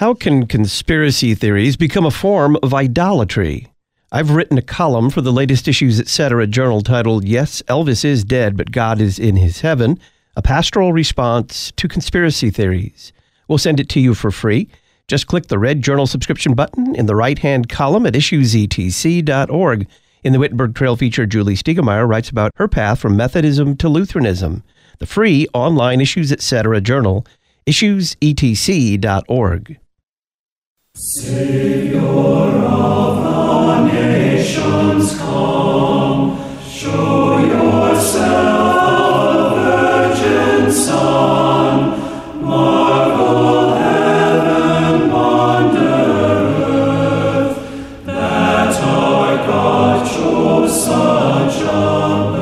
How can conspiracy theories become a form of idolatry? I've written a column for the latest issues, etc. journal titled Yes, Elvis is Dead, but God is in His Heaven, a pastoral response to conspiracy theories. We'll send it to you for free. Just click the red journal subscription button in the right hand column at issuesetc.org. In the Wittenberg Trail feature, Julie Stiegemeyer writes about her path from Methodism to Lutheranism. The free online Issues Etc. journal, issuesetc.org. Savior of the nations, come, show yourself a virgin Son, heaven, wonder earth, that our God chose such a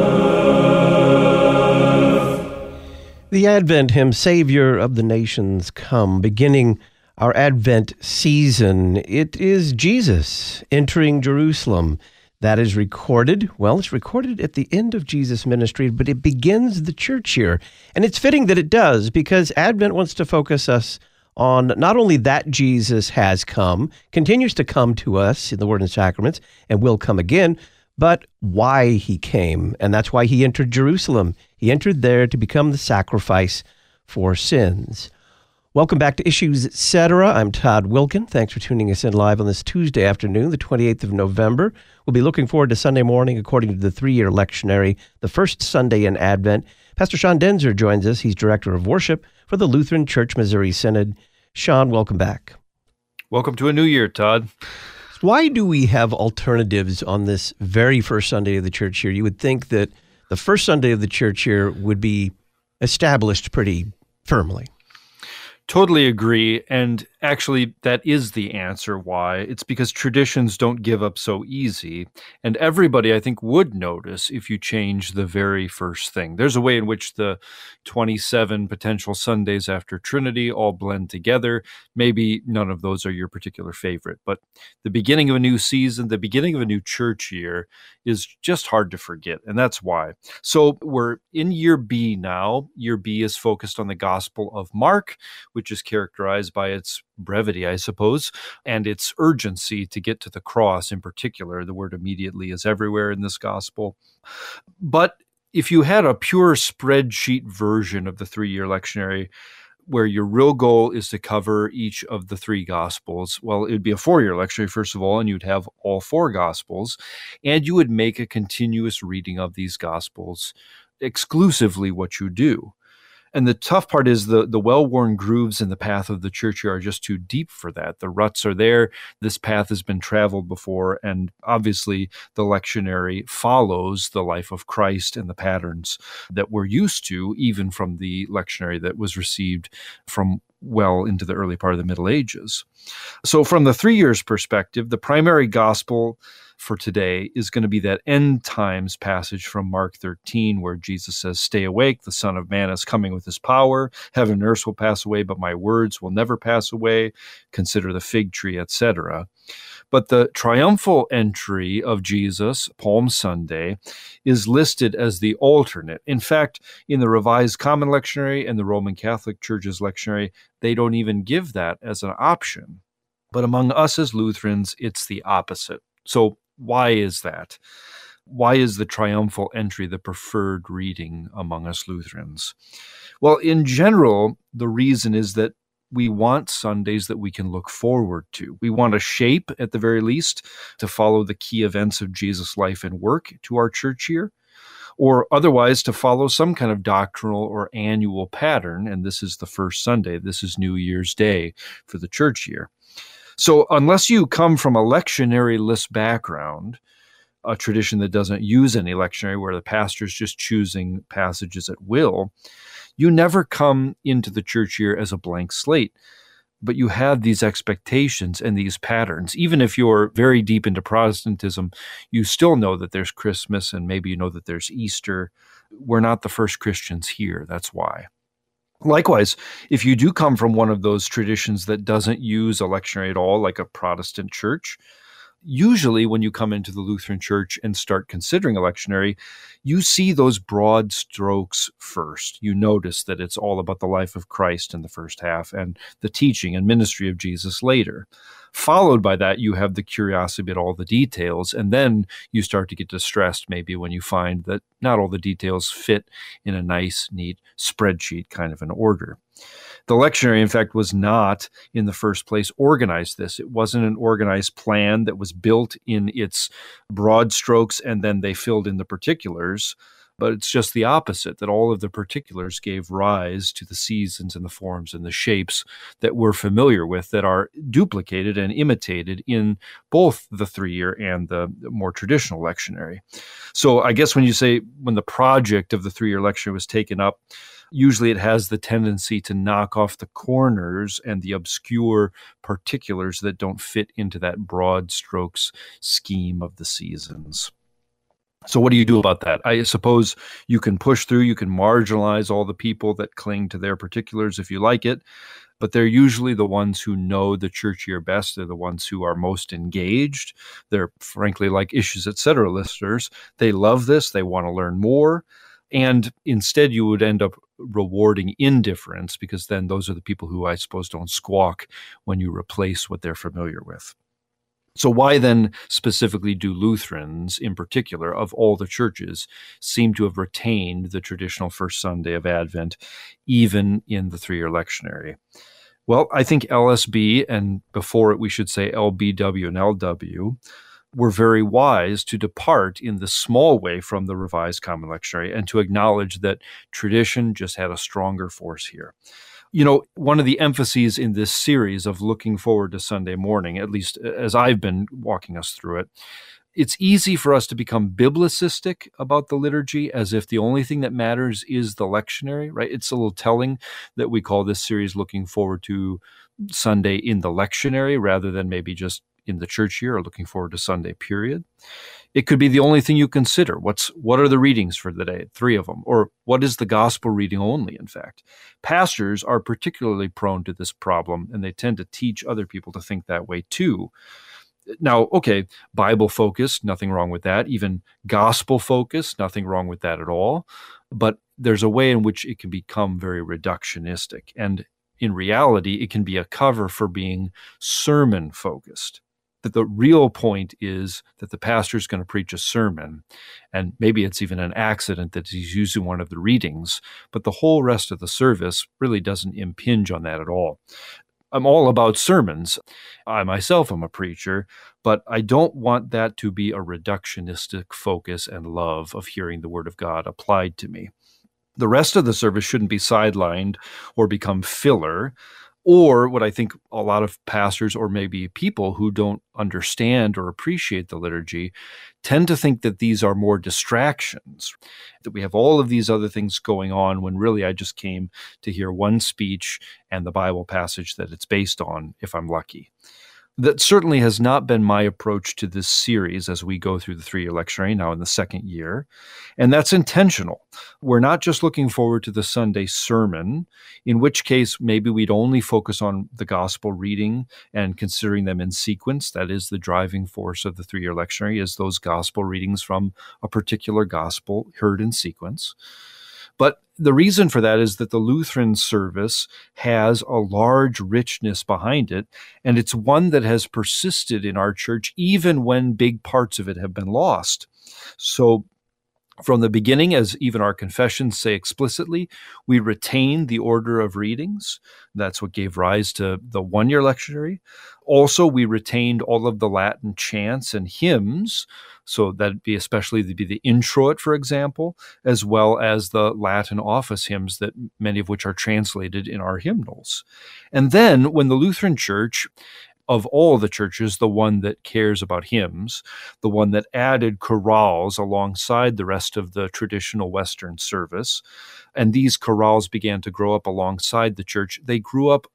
birth. The Advent hymn, Savior of the Nations, come, beginning our Advent season. It is Jesus entering Jerusalem. That is recorded. Well, it's recorded at the end of Jesus' ministry, but it begins the church year. And it's fitting that it does because Advent wants to focus us on not only that Jesus has come, continues to come to us in the Word and Sacraments, and will come again, but why he came. And that's why he entered Jerusalem. He entered there to become the sacrifice for sins. Welcome back to Issues Etc. I'm Todd Wilken. Thanks for tuning us in live on this Tuesday afternoon, the 28th of November. We'll be looking forward to Sunday morning according to the three year lectionary, the first Sunday in Advent. Pastor Sean Daenzer joins us. He's Director of Worship for the Lutheran Church Missouri Synod. Sean, welcome back. Welcome to a new year, Todd. Why do we have alternatives on this very first Sunday of the church year? You would think that the first Sunday of the church year would be established pretty firmly. Totally agree. And actually, that is the answer why. It's because traditions don't give up so easy. And everybody, I think, would notice if you change the very first thing. There's a way in which the 27 potential Sundays after Trinity all blend together. Maybe none of those are your particular favorite, but the beginning of a new season, the beginning of a new church year is just hard to forget. And that's why. So we're in year B now. Year B is focused on the Gospel of Mark which is characterized by its brevity, I suppose, and its urgency to get to the cross in particular. The word immediately is everywhere in this gospel. But if you had a pure spreadsheet version of the three year lectionary, where your real goal is to cover each of the three gospels. Well, it would be a four year lectionary, first of all, and you'd have all four gospels, and you would make a continuous reading of these gospels exclusively what you do. And the tough part is the the well-worn grooves in the path of the churchyard are just too deep for that. The ruts are there. This path has been traveled before, and obviously the lectionary follows the life of Christ and the patterns that we're used to, even from the lectionary that was received from well into the early part of the Middle Ages. So, from the three years perspective, the primary gospel for today is going to be that end times passage from Mark 13, where Jesus says, Stay awake, the Son of Man is coming with his power. Heaven and earth will pass away, but my words will never pass away. Consider the fig tree, etc. But the triumphal entry of Jesus, Palm Sunday, is listed as the alternate. In fact, in the Revised Common Lectionary and the Roman Catholic Church's lectionary, they don't even give that as an option. But among us as Lutherans, it's the opposite. So why is that? Why is the triumphal entry the preferred reading among us Lutherans? Well, in general, the reason is that we want Sundays that we can look forward to. We want a shape, at the very least, to follow the key events of Jesus' life and work to our church year, or otherwise to follow some kind of doctrinal or annual pattern. And this is the first Sunday, this is New Year's Day for the church year. So, unless you come from a lectionary list background, a tradition that doesn't use any lectionary, where the pastor is just choosing passages at will, you never come into the church year as a blank slate. But you have these expectations and these patterns. Even if you're very deep into Protestantism, you still know that there's Christmas and maybe you know that there's Easter. We're not the first Christians here. That's why. Likewise, if you do come from one of those traditions that doesn't use a lectionary at all, like a Protestant church, usually when you come into the Lutheran Church and start considering a lectionary, you see those broad strokes first. You notice that it's all about the life of Christ in the first half and the teaching and ministry of Jesus later. Followed by that, you have the curiosity about all the details, and then you start to get distressed maybe when you find that not all the details fit in a nice, neat spreadsheet kind of an order. The lectionary, in fact, was not in the first place organized this. It wasn't an organized plan that was built in its broad strokes and then they filled in the particulars. But it's just the opposite that all of the particulars gave rise to the seasons and the forms and the shapes that we're familiar with that are duplicated and imitated in both the three year and the more traditional lectionary. So I guess when you say when the project of the three year lectionary was taken up, usually it has the tendency to knock off the corners and the obscure particulars that don't fit into that broad strokes scheme of the seasons. So, what do you do about that? I suppose you can push through, you can marginalize all the people that cling to their particulars if you like it, but they're usually the ones who know the church year best. They're the ones who are most engaged. They're frankly like issues, etc. listeners. They love this, they want to learn more. And instead, you would end up rewarding indifference because then those are the people who I suppose don't squawk when you replace what they're familiar with. So, why then specifically do Lutherans, in particular, of all the churches, seem to have retained the traditional first Sunday of Advent, even in the three year lectionary? Well, I think LSB, and before it we should say LBW and LW, were very wise to depart in the small way from the Revised Common Lectionary and to acknowledge that tradition just had a stronger force here. You know, one of the emphases in this series of looking forward to Sunday morning, at least as I've been walking us through it, it's easy for us to become biblicistic about the liturgy as if the only thing that matters is the lectionary, right? It's a little telling that we call this series looking forward to Sunday in the lectionary rather than maybe just in the church year or looking forward to Sunday period. It could be the only thing you consider. What's what are the readings for the day? Three of them. Or what is the gospel reading only, in fact? Pastors are particularly prone to this problem and they tend to teach other people to think that way too. Now, okay, Bible focused, nothing wrong with that. Even gospel focused, nothing wrong with that at all. But there's a way in which it can become very reductionistic. And in reality, it can be a cover for being sermon focused that the real point is that the pastor is going to preach a sermon and maybe it's even an accident that he's using one of the readings but the whole rest of the service really doesn't impinge on that at all. I'm all about sermons. I myself am a preacher but i don't want that to be a reductionistic focus and love of hearing the word of god applied to me. The rest of the service shouldn't be sidelined or become filler or what I think a lot of pastors or maybe people who don't understand or appreciate the liturgy tend to think that these are more distractions, that we have all of these other things going on when really I just came to hear one speech and the Bible passage that it's based on, if I'm lucky that certainly has not been my approach to this series as we go through the three year lectionary now in the second year. And that's intentional. We're not just looking forward to the Sunday sermon, in which case maybe we'd only focus on the gospel reading and considering them in sequence. That is the driving force of the three year lectionary, is those gospel readings from a particular gospel heard in sequence. But the reason for that is that the Lutheran service has a large richness behind it, and it's one that has persisted in our church even when big parts of it have been lost. So from the beginning, as even our confessions say explicitly, we retain the order of readings. That's what gave rise to the one year lectionary. Also, we retained all of the Latin chants and hymns. So that'd be especially be the introit, for example, as well as the Latin office hymns that many of which are translated in our hymnals. And then when the Lutheran Church of all the churches, the one that cares about hymns, the one that added chorales alongside the rest of the traditional Western service. And these chorales began to grow up alongside the church. They grew up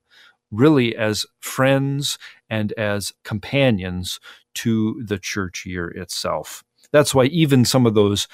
really as friends and as companions to the church year itself. That's why even some of those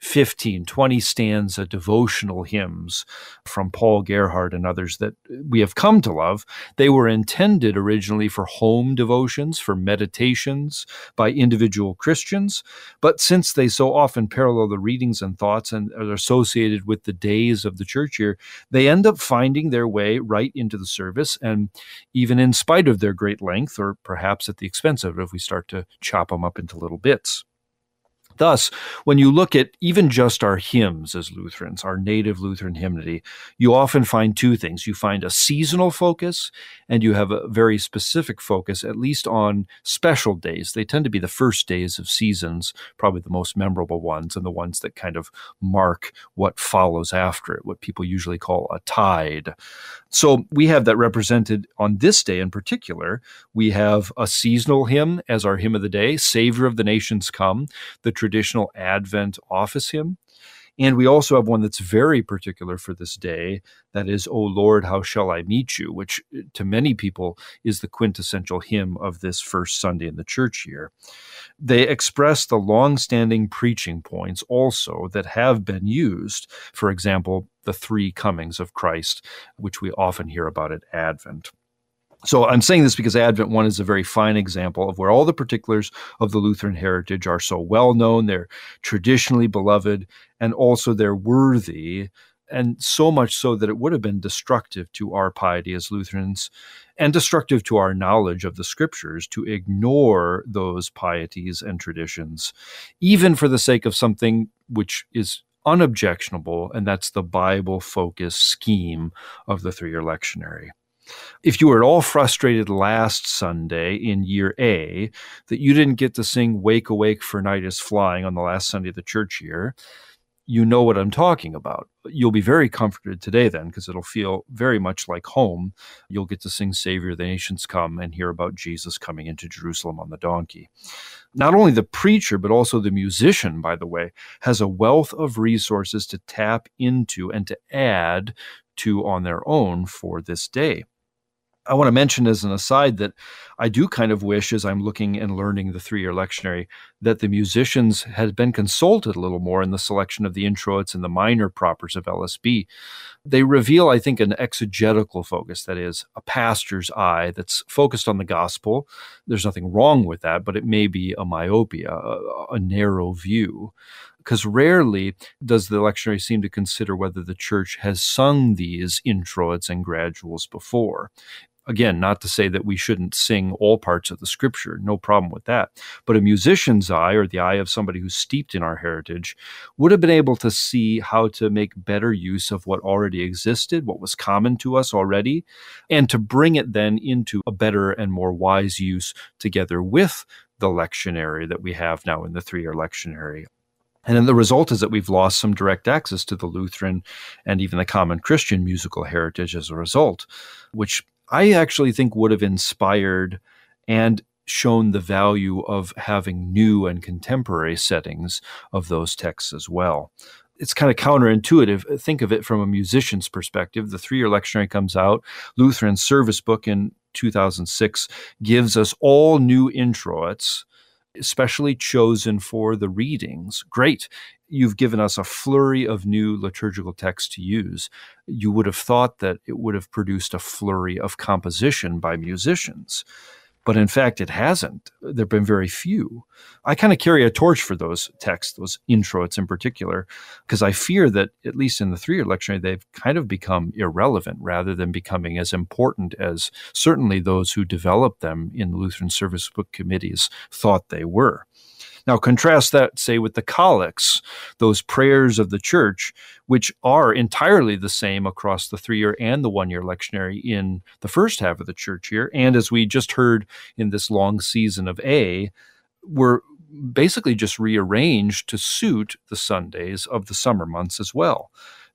15, 20 stanza devotional hymns from Paul Gerhardt and others that we have come to love. They were intended originally for home devotions, for meditations by individual Christians. But since they so often parallel the readings and thoughts and are associated with the days of the church year, they end up finding their way right into the service. And even in spite of their great length, or perhaps at the expense of it, if we start to chop them up into little bits. Thus, when you look at even just our hymns as Lutherans, our native Lutheran hymnody, you often find two things. You find a seasonal focus and you have a very specific focus, at least on special days. They tend to be the first days of seasons, probably the most memorable ones, and the ones that kind of mark what follows after it, what people usually call a tide. So we have that represented on this day in particular. We have a seasonal hymn as our hymn of the day, Savior of the Nations Come, the traditional Advent office hymn. And we also have one that's very particular for this day. That is, O Lord, how shall I meet you? Which uh, to many people is the quintessential hymn of this first Sunday in the church year. They express the long-standing preaching points also that have been used. For example, the three comings of Christ, which we often hear about at Advent. So I'm saying this because Advent 1 is a very fine example of where all the particulars of the Lutheran heritage are so well known, they're traditionally beloved, and also they're worthy, and so much so that it would have been destructive to our piety as Lutherans and destructive to our knowledge of the scriptures to ignore those pieties and traditions, even for the sake of something which is unobjectionable, and that's the Bible focused scheme of the three year lectionary. If you were at all frustrated last Sunday in year A that you didn't get to sing Wake Awake for Night is Flying on the last Sunday of the church year, you know what I'm talking about. You'll be very comforted today then because it'll feel very much like home. You'll get to sing Savior, the nations come and hear about Jesus coming into Jerusalem on the donkey. Not only the preacher, but also the musician, by the way, has a wealth of resources to tap into and to add to on their own for this day. I want to mention as an aside that I do kind of wish, as I'm looking and learning the three year lectionary, that the musicians had been consulted a little more in the selection of the introits and the minor propers of LSB. They reveal, I think, an exegetical focus, that is, a pastor's eye that's focused on the gospel. There's nothing wrong with that, but it may be a myopia, a, a narrow view because rarely does the lectionary seem to consider whether the church has sung these introits and graduals before. Again, not to say that we shouldn't sing all parts of the scripture, no problem with that. But a musician's eye, or the eye of somebody who's steeped in our heritage, would have been able to see how to make better use of what already existed, what was common to us already, and to bring it then into a better and more wise use together with the lectionary that we have now in the three year lectionary. And then the result is that we've lost some direct access to the Lutheran and even the common Christian musical heritage as a result, which I actually think would have inspired and shown the value of having new and contemporary settings of those texts as well. It's kind of counterintuitive. Think of it from a musician's perspective. The three year lectionary comes out. Lutheran Service Book in 2006 gives us all new introits especially chosen for the readings. Great. You've given us a flurry of new liturgical texts to use. You would have thought that it would have produced a flurry of composition by musicians. But in fact, it hasn't. There have been very few. I kind of carry a torch for those texts, those introits in particular, because I fear that, at least in the three year lectionary, they've kind of become irrelevant rather than becoming as important as certainly those who developed them in the Lutheran Service Book committees thought they were. Now, contrast that, say, with the collects, those prayers of the church, which are entirely the same across the three year and the one year lectionary in the first half of the church year. And as we just heard in this long season of A, were basically just rearranged to suit the Sundays of the summer months as well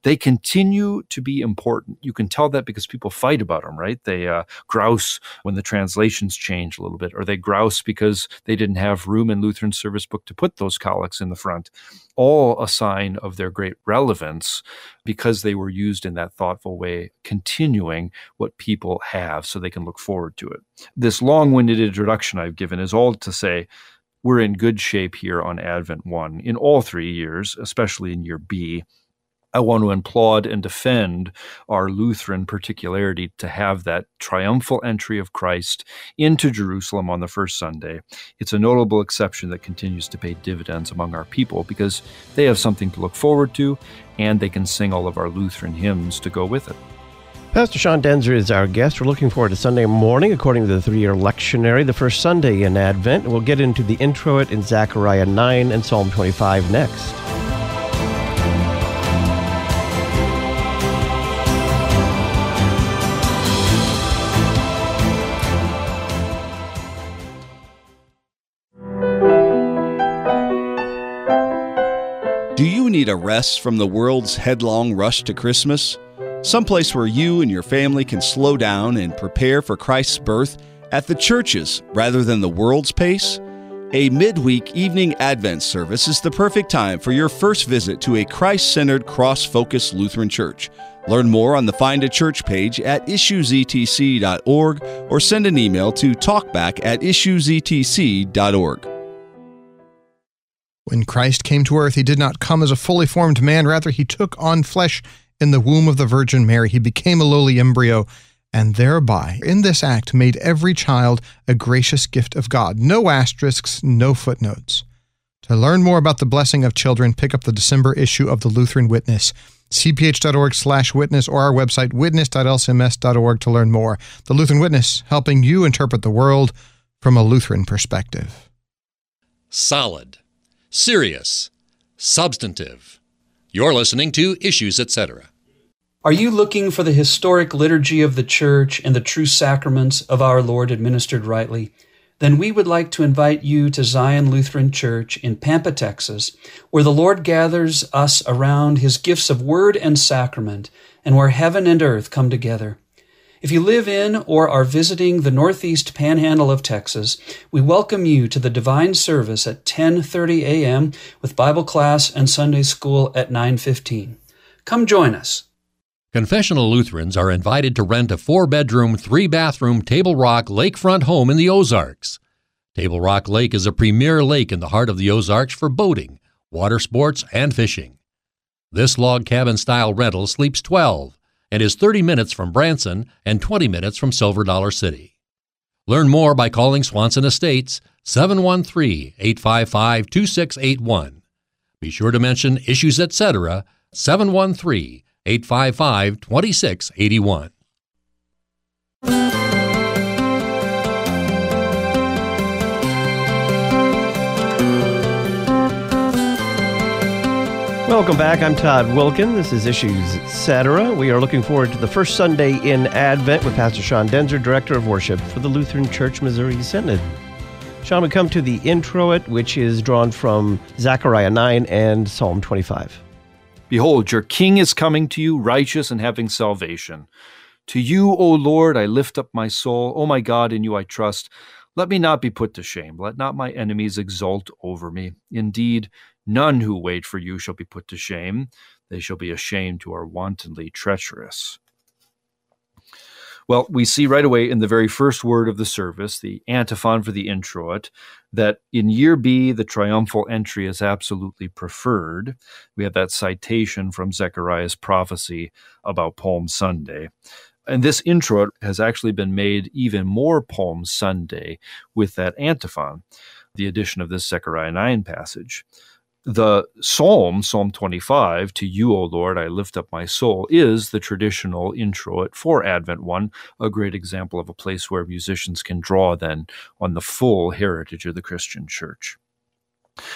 they continue to be important. You can tell that because people fight about them, right? They uh, grouse when the translations change a little bit, or they grouse because they didn't have room in Lutheran service book to put those collects in the front. All a sign of their great relevance because they were used in that thoughtful way, continuing what people have so they can look forward to it. This long winded introduction I've given is all to say we're in good shape here on Advent 1 in all three years, especially in year B. I want to applaud and defend our Lutheran particularity to have that triumphal entry of Christ into Jerusalem on the first Sunday. It's a notable exception that continues to pay dividends among our people because they have something to look forward to and they can sing all of our Lutheran hymns to go with it. Pastor Sean Daenzer is our guest. We're looking forward to Sunday morning, according to the three year lectionary, the first Sunday in Advent. We'll get into the introit in Zechariah 9 and Psalm 25 next. Need a rest from the world's headlong rush to Christmas? Someplace where you and your family can slow down and prepare for Christ's birth at the church's rather than the world's pace? A midweek evening Advent service is the perfect time for your first visit to a Christ centered, cross focused Lutheran church. Learn more on the Find a Church page at issuesetc.org or send an email to talkback at issuesetc.org. When Christ came to earth, he did not come as a fully formed man. Rather, he took on flesh in the womb of the Virgin Mary. He became a lowly embryo, and thereby, in this act, made every child a gracious gift of God. No asterisks, no footnotes. To learn more about the blessing of children, pick up the December issue of the Lutheran Witness. cph.org slash witness or our website witness.lcms.org to learn more. The Lutheran Witness, helping you interpret the world from a Lutheran perspective. Solid serious, substantive. You're listening to Issues, etc. Are you looking for the historic liturgy of the Church and the true sacraments of our Lord administered rightly? Then we would like to invite you to Zion Lutheran Church in Pampa, Texas, where the Lord gathers us around his gifts of word and sacrament, and where heaven and earth come together. If you live in or are visiting the northeast panhandle of Texas, we welcome you to the divine service at 10:30 a.m. with Bible class and Sunday school at 9:15. Come join us. Confessional Lutherans are invited to rent a four-bedroom, three-bathroom Table Rock lakefront home in the Ozarks. Table Rock Lake is a premier lake in the heart of the Ozarks for boating, water sports, and fishing. This log cabin style rental sleeps 12 and is 30 minutes from Branson and 20 minutes from Silver Dollar City. Learn more by calling Swanson Estates 713 855 2681. Be sure to mention Issues Etc. 713 855 2681. Welcome back. I'm Todd Wilken. This is Issues Etc. We are looking forward to the first Sunday in Advent with Pastor Sean Daenzer, Director of Worship for the Lutheran Church Missouri Synod. Sean, we come to the introit, which is drawn from Zechariah 9 and Psalm 25. Behold, your king is coming to you, righteous and having salvation. To you, O Lord, I lift up my soul. O my God, in you I trust. Let me not be put to shame. Let not my enemies exult over me. Indeed, None who wait for you shall be put to shame. They shall be ashamed who are wantonly treacherous. Well, we see right away in the very first word of the service, the antiphon for the introit, that in year B, the triumphal entry is absolutely preferred. We have that citation from Zechariah's prophecy about Palm Sunday. And this introit has actually been made even more Palm Sunday with that antiphon, the addition of this Zechariah 9 passage the psalm, Psalm 25, to you, O Lord, I lift up my soul, is the traditional introit for Advent 1, a great example of a place where musicians can draw then on the full heritage of the Christian church.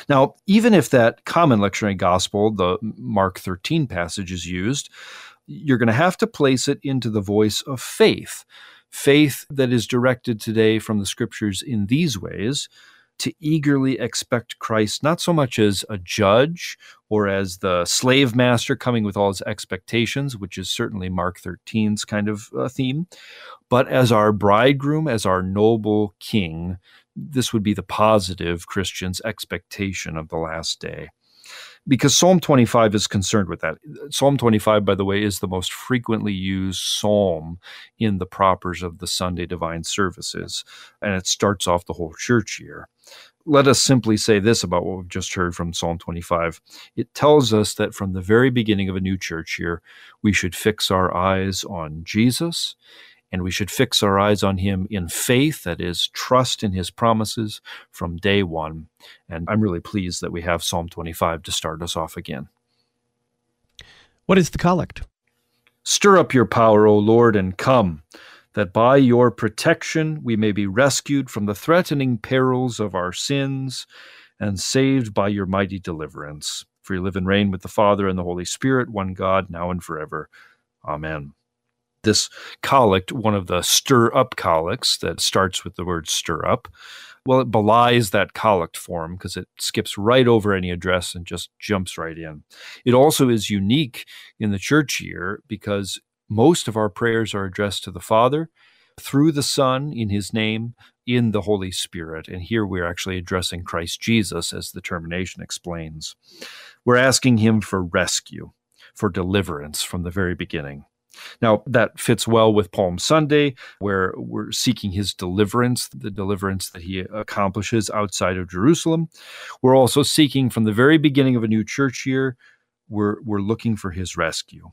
Now, even if that common lectionary gospel, the Mark 13 passage, is used, you're going to have to place it into the voice of faith. Faith that is directed today from the scriptures in these ways to eagerly expect Christ not so much as a judge or as the slave master coming with all his expectations, which is certainly Mark 13's kind of uh, theme, but as our bridegroom, as our noble king. This would be the positive Christian's expectation of the last day because Psalm 25 is concerned with that. Psalm 25, by the way, is the most frequently used psalm in the propers of the Sunday divine services, and it starts off the whole church year. let us simply say this about what we've just heard from Psalm 25. It tells us that from the very beginning of a new church year, we should fix our eyes on Jesus and we should fix our eyes on him in faith, that is, trust in his promises from day one. And I'm really pleased that we have Psalm 25 to start us off again. What is the collect? Stir up your power, O Lord, and come, that by your protection we may be rescued from the threatening perils of our sins and saved by your mighty deliverance. For you live and reign with the Father and the Holy Spirit, one God, now and forever. Amen this collect, one of the stir up collects that starts with the word stir up, well, it belies that collect form because it skips right over any address and just jumps right in. It also is unique in the church year because most of our prayers are addressed to the Father through the Son in his name in the Holy Spirit. And here we're actually addressing Christ Jesus, as the termination explains. We're asking him for rescue, for deliverance from the very beginning. Now, that fits well with Palm Sunday, where we're seeking his deliverance, the deliverance that he accomplishes outside of Jerusalem. We're also seeking from the very beginning of a new church year, we're, we're looking for his rescue.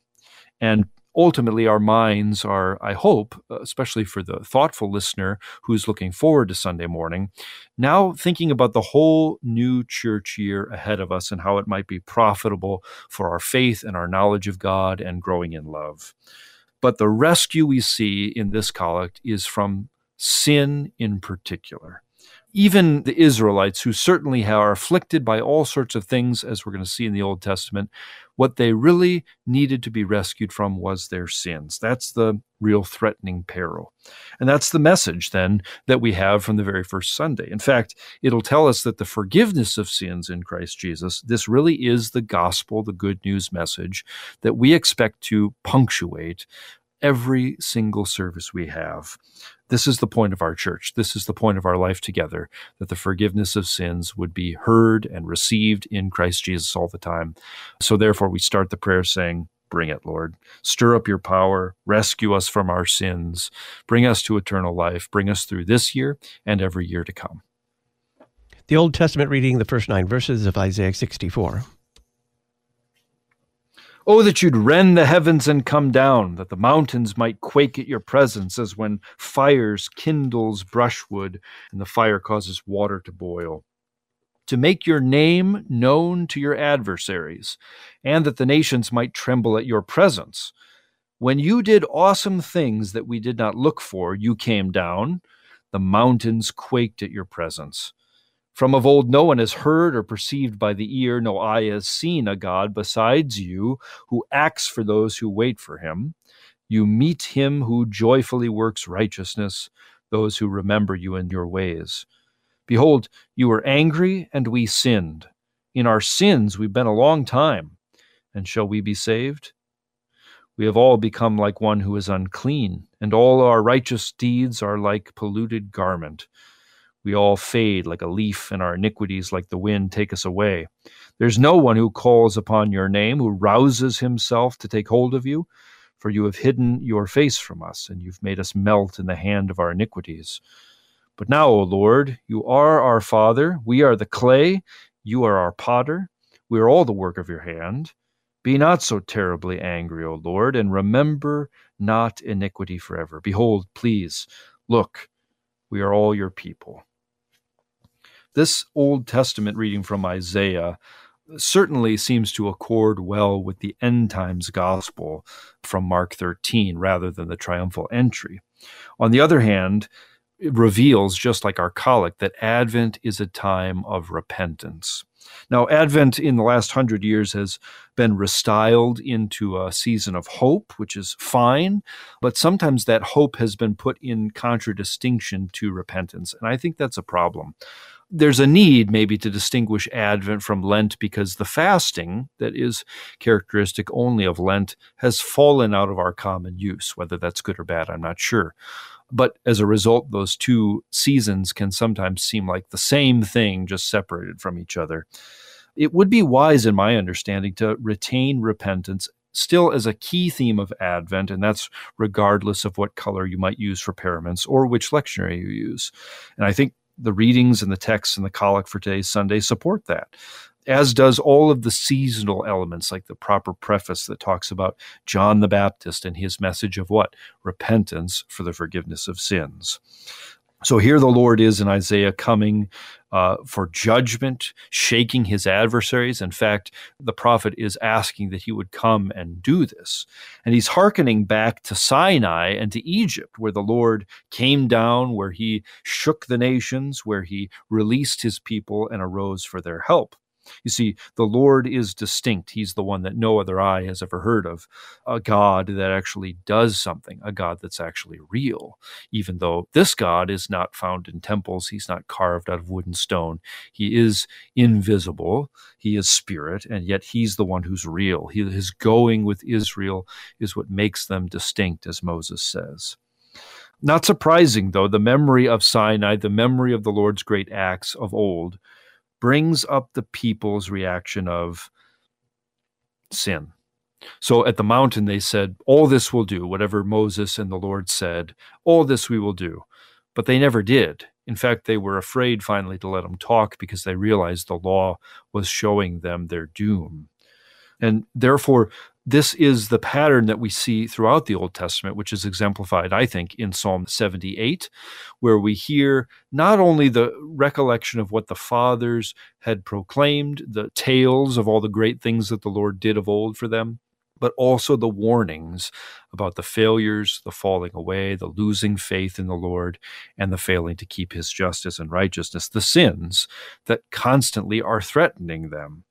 And ultimately our minds are, I hope, uh, especially for the thoughtful listener who's looking forward to Sunday morning, now thinking about the whole new church year ahead of us and how it might be profitable for our faith and our knowledge of God and growing in love. But the rescue we see in this collect is from sin in particular even the Israelites, who certainly are afflicted by all sorts of things, as we're going to see in the Old Testament, what they really needed to be rescued from was their sins. That's the real threatening peril. And that's the message then that we have from the very first Sunday. In fact, it'll tell us that the forgiveness of sins in Christ Jesus, this really is the gospel, the good news message that we expect to punctuate every single service we have. This is the point of our church. This is the point of our life together, that the forgiveness of sins would be heard and received in Christ Jesus all the time. So therefore, we start the prayer saying, Bring it, Lord. Stir up your power. Rescue us from our sins. Bring us to eternal life. Bring us through this year and every year to come. The Old Testament reading, the first nine verses of Isaiah 64. Oh, that you'd rend the heavens and come down, that the mountains might quake at your presence, as when fires kindles brushwood and the fire causes water to boil. To make your name known to your adversaries, and that the nations might tremble at your presence. When you did awesome things that we did not look for, you came down. The mountains quaked at your presence. From of old, no one has heard or perceived by the ear, no eye has seen a God besides you, who acts for those who wait for him. You meet him who joyfully works righteousness, those who remember you in your ways. Behold, you were angry, and we sinned. In our sins we've been a long time. And shall we be saved? We have all become like one who is unclean, and all our righteous deeds are like polluted garment. We all fade like a leaf, and our iniquities, like the wind, take us away. There's no one who calls upon your name, who rouses himself to take hold of you, for you have hidden your face from us, and you've made us melt in the hand of our iniquities. But now, O Lord, you are our Father, we are the clay, you are our potter, we are all the work of your hand. Be not so terribly angry, O Lord, and remember not iniquity forever. Behold, please, look, we are all your people. This Old Testament reading from Isaiah certainly seems to accord well with the end times gospel from Mark 13 rather than the triumphal entry. On the other hand, it reveals, just like our collect, that Advent is a time of repentance. Now, Advent in the last hundred years has been restyled into a season of hope, which is fine, but sometimes that hope has been put in contradistinction to repentance. And I think that's a problem there's a need maybe to distinguish Advent from Lent because the fasting that is characteristic only of Lent has fallen out of our common use. Whether that's good or bad, I'm not sure. But as a result, those two seasons can sometimes seem like the same thing, just separated from each other. It would be wise, in my understanding, to retain repentance still as a key theme of Advent, and that's regardless of what color you might use for paraments or which lectionary you use. And I think The readings and the texts and the collect for today's Sunday support that as does all of the seasonal elements, like the proper preface that talks about John the Baptist and his message of what? Repentance for the forgiveness of sins. So here the Lord is in Isaiah coming uh, for judgment, shaking his adversaries. In fact, the prophet is asking that he would come and do this. And he's hearkening back to Sinai and to Egypt, where the Lord came down, where he shook the nations, where he released his people and arose for their help. You see, the Lord is distinct. He's the one that no other eye has ever heard of. A God that actually does something, a God that's actually real. Even though this God is not found in temples, he's not carved out of wood and stone. He is invisible, he is spirit, and yet he's the one who's real. He, his going with Israel is what makes them distinct, as Moses says. Not surprising, though, the memory of Sinai, the memory of the Lord's great acts of old, brings up the people's reaction of sin. So at the mountain, they said, All this will do, whatever Moses and the Lord said, all this we will do. But they never did. In fact, they were afraid finally to let him talk because they realized the law was showing them their doom. And therefore, this is the pattern that we see throughout the Old Testament, which is exemplified, I think, in Psalm 78, where we hear not only the recollection of what the fathers had proclaimed, the tales of all the great things that the Lord did of old for them, but also the warnings about the failures, the falling away, the losing faith in the Lord, and the failing to keep his justice and righteousness, the sins that constantly are threatening them.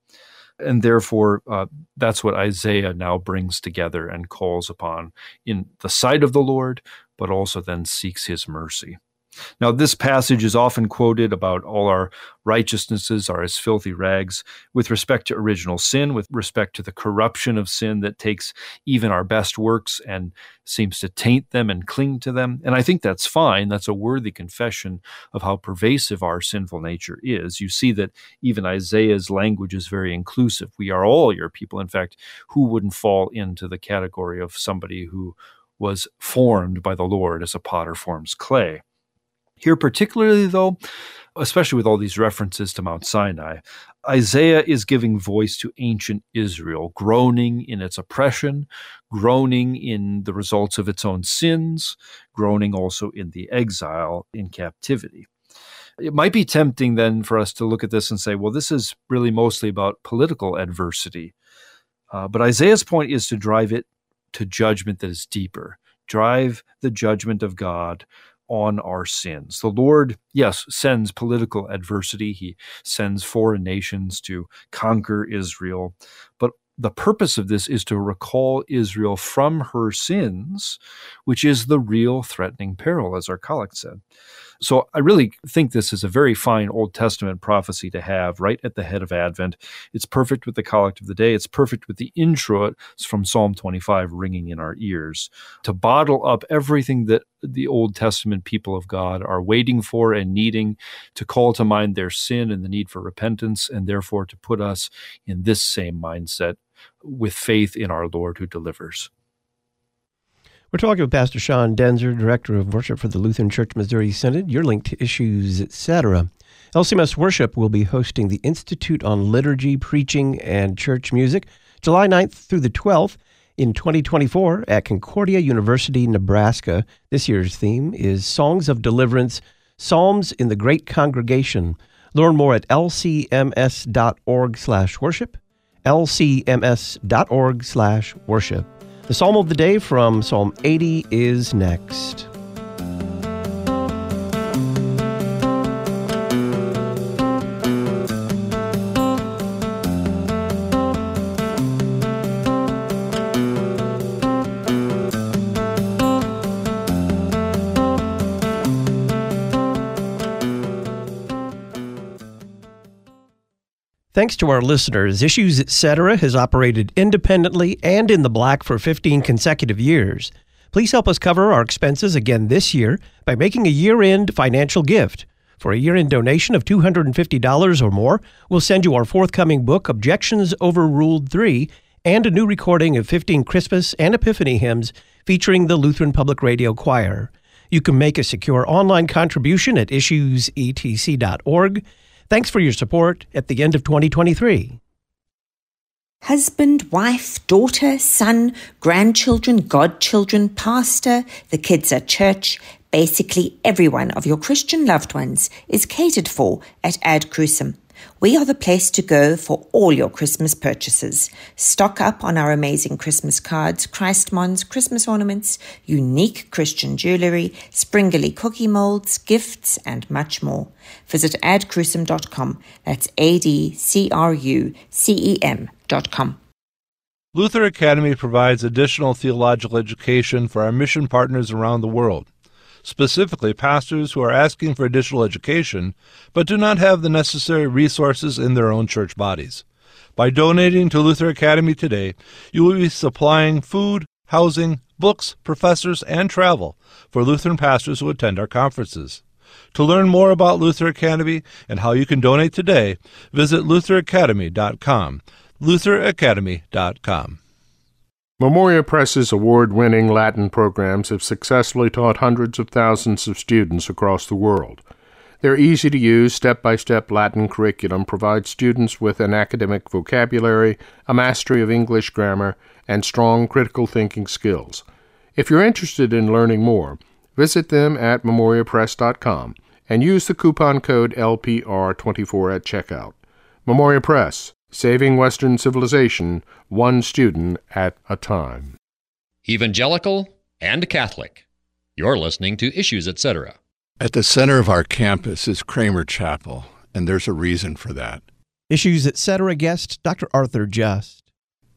And therefore, uh, that's what Isaiah now brings together and calls upon in the sight of the Lord, but also then seeks his mercy. Now, this passage is often quoted about all our righteousnesses are as filthy rags with respect to original sin, with respect to the corruption of sin that takes even our best works and seems to taint them and cling to them. And I think that's fine. That's a worthy confession of how pervasive our sinful nature is. You see that even Isaiah's language is very inclusive. We are all your people. In fact, who wouldn't fall into the category of somebody who was formed by the Lord as a potter forms clay? Here, particularly though, especially with all these references to Mount Sinai, Isaiah is giving voice to ancient Israel, groaning in its oppression, groaning in the results of its own sins, groaning also in the exile in captivity. It might be tempting then for us to look at this and say, well, this is really mostly about political adversity. Uh, but Isaiah's point is to drive it to judgment that is deeper, drive the judgment of God on our sins. The Lord, yes, sends political adversity. He sends foreign nations to conquer Israel. But the purpose of this is to recall Israel from her sins, which is the real threatening peril, as our collect said. So I really think this is a very fine Old Testament prophecy to have right at the head of Advent. It's perfect with the collect of the day. It's perfect with the intro from Psalm 25 ringing in our ears to bottle up everything that the Old Testament people of God are waiting for and needing to call to mind their sin and the need for repentance, and therefore to put us in this same mindset with faith in our Lord who delivers. We're talking with Pastor Sean Daenzer, Director of Worship for the Lutheran Church Missouri Synod. Your link to issues, etc. LCMS Worship will be hosting the Institute on Liturgy, Preaching, and Church Music July 9th through the 12th in 2024 at Concordia University, Nebraska. This year's theme is Songs of Deliverance, Psalms in the Great Congregation. Learn more at lcms.org slash worship, lcms.org slash worship. The psalm of the day from Psalm 80 is next. Thanks to our listeners, Issues Etc. has operated independently and in the black for 15 consecutive years. Please help us cover our expenses again this year by making a year end financial gift. For a year end donation of $250 or more, we'll send you our forthcoming book, Objections Overruled 3, and a new recording of 15 Christmas and Epiphany hymns featuring the Lutheran Public Radio Choir. You can make a secure online contribution at issuesetc.org. Thanks for your support at the end of 2023. Husband, wife, daughter, son, grandchildren, godchildren, pastor, the kids at church, basically everyone of your Christian loved ones is catered for at Ad Crucem. We are the place to go for all your Christmas purchases. Stock up on our amazing Christmas cards, Christmons, Christmas ornaments, unique Christian jewelry, springerle cookie molds, gifts, and much more. Visit adcrucem.com. That's A D C R U C E M.com. Luther Academy provides additional theological education for our mission partners around the world specifically pastors who are asking for additional education but do not have the necessary resources in their own church bodies. By donating to Luther Academy today, you will be supplying food, housing, books, professors, and travel for Lutheran pastors who attend our conferences. To learn more about Luther Academy and how you can donate today, visit lutheracademy.com. lutheracademy.com. Memoria Press's award winning Latin programs have successfully taught hundreds of thousands of students across the world. Their easy to use, step by step Latin curriculum provides students with an academic vocabulary, a mastery of English grammar, and strong critical thinking skills. If you're interested in learning more, visit them at memoriapress.com and use the coupon code LPR24 at checkout. Memoria Press, saving Western civilization one student at a time. Evangelical and Catholic. You're listening to Issues, etc. At the center of our campus is Kramer Chapel, and there's a reason for that. Issues, etc. guest Dr. Arthur Just.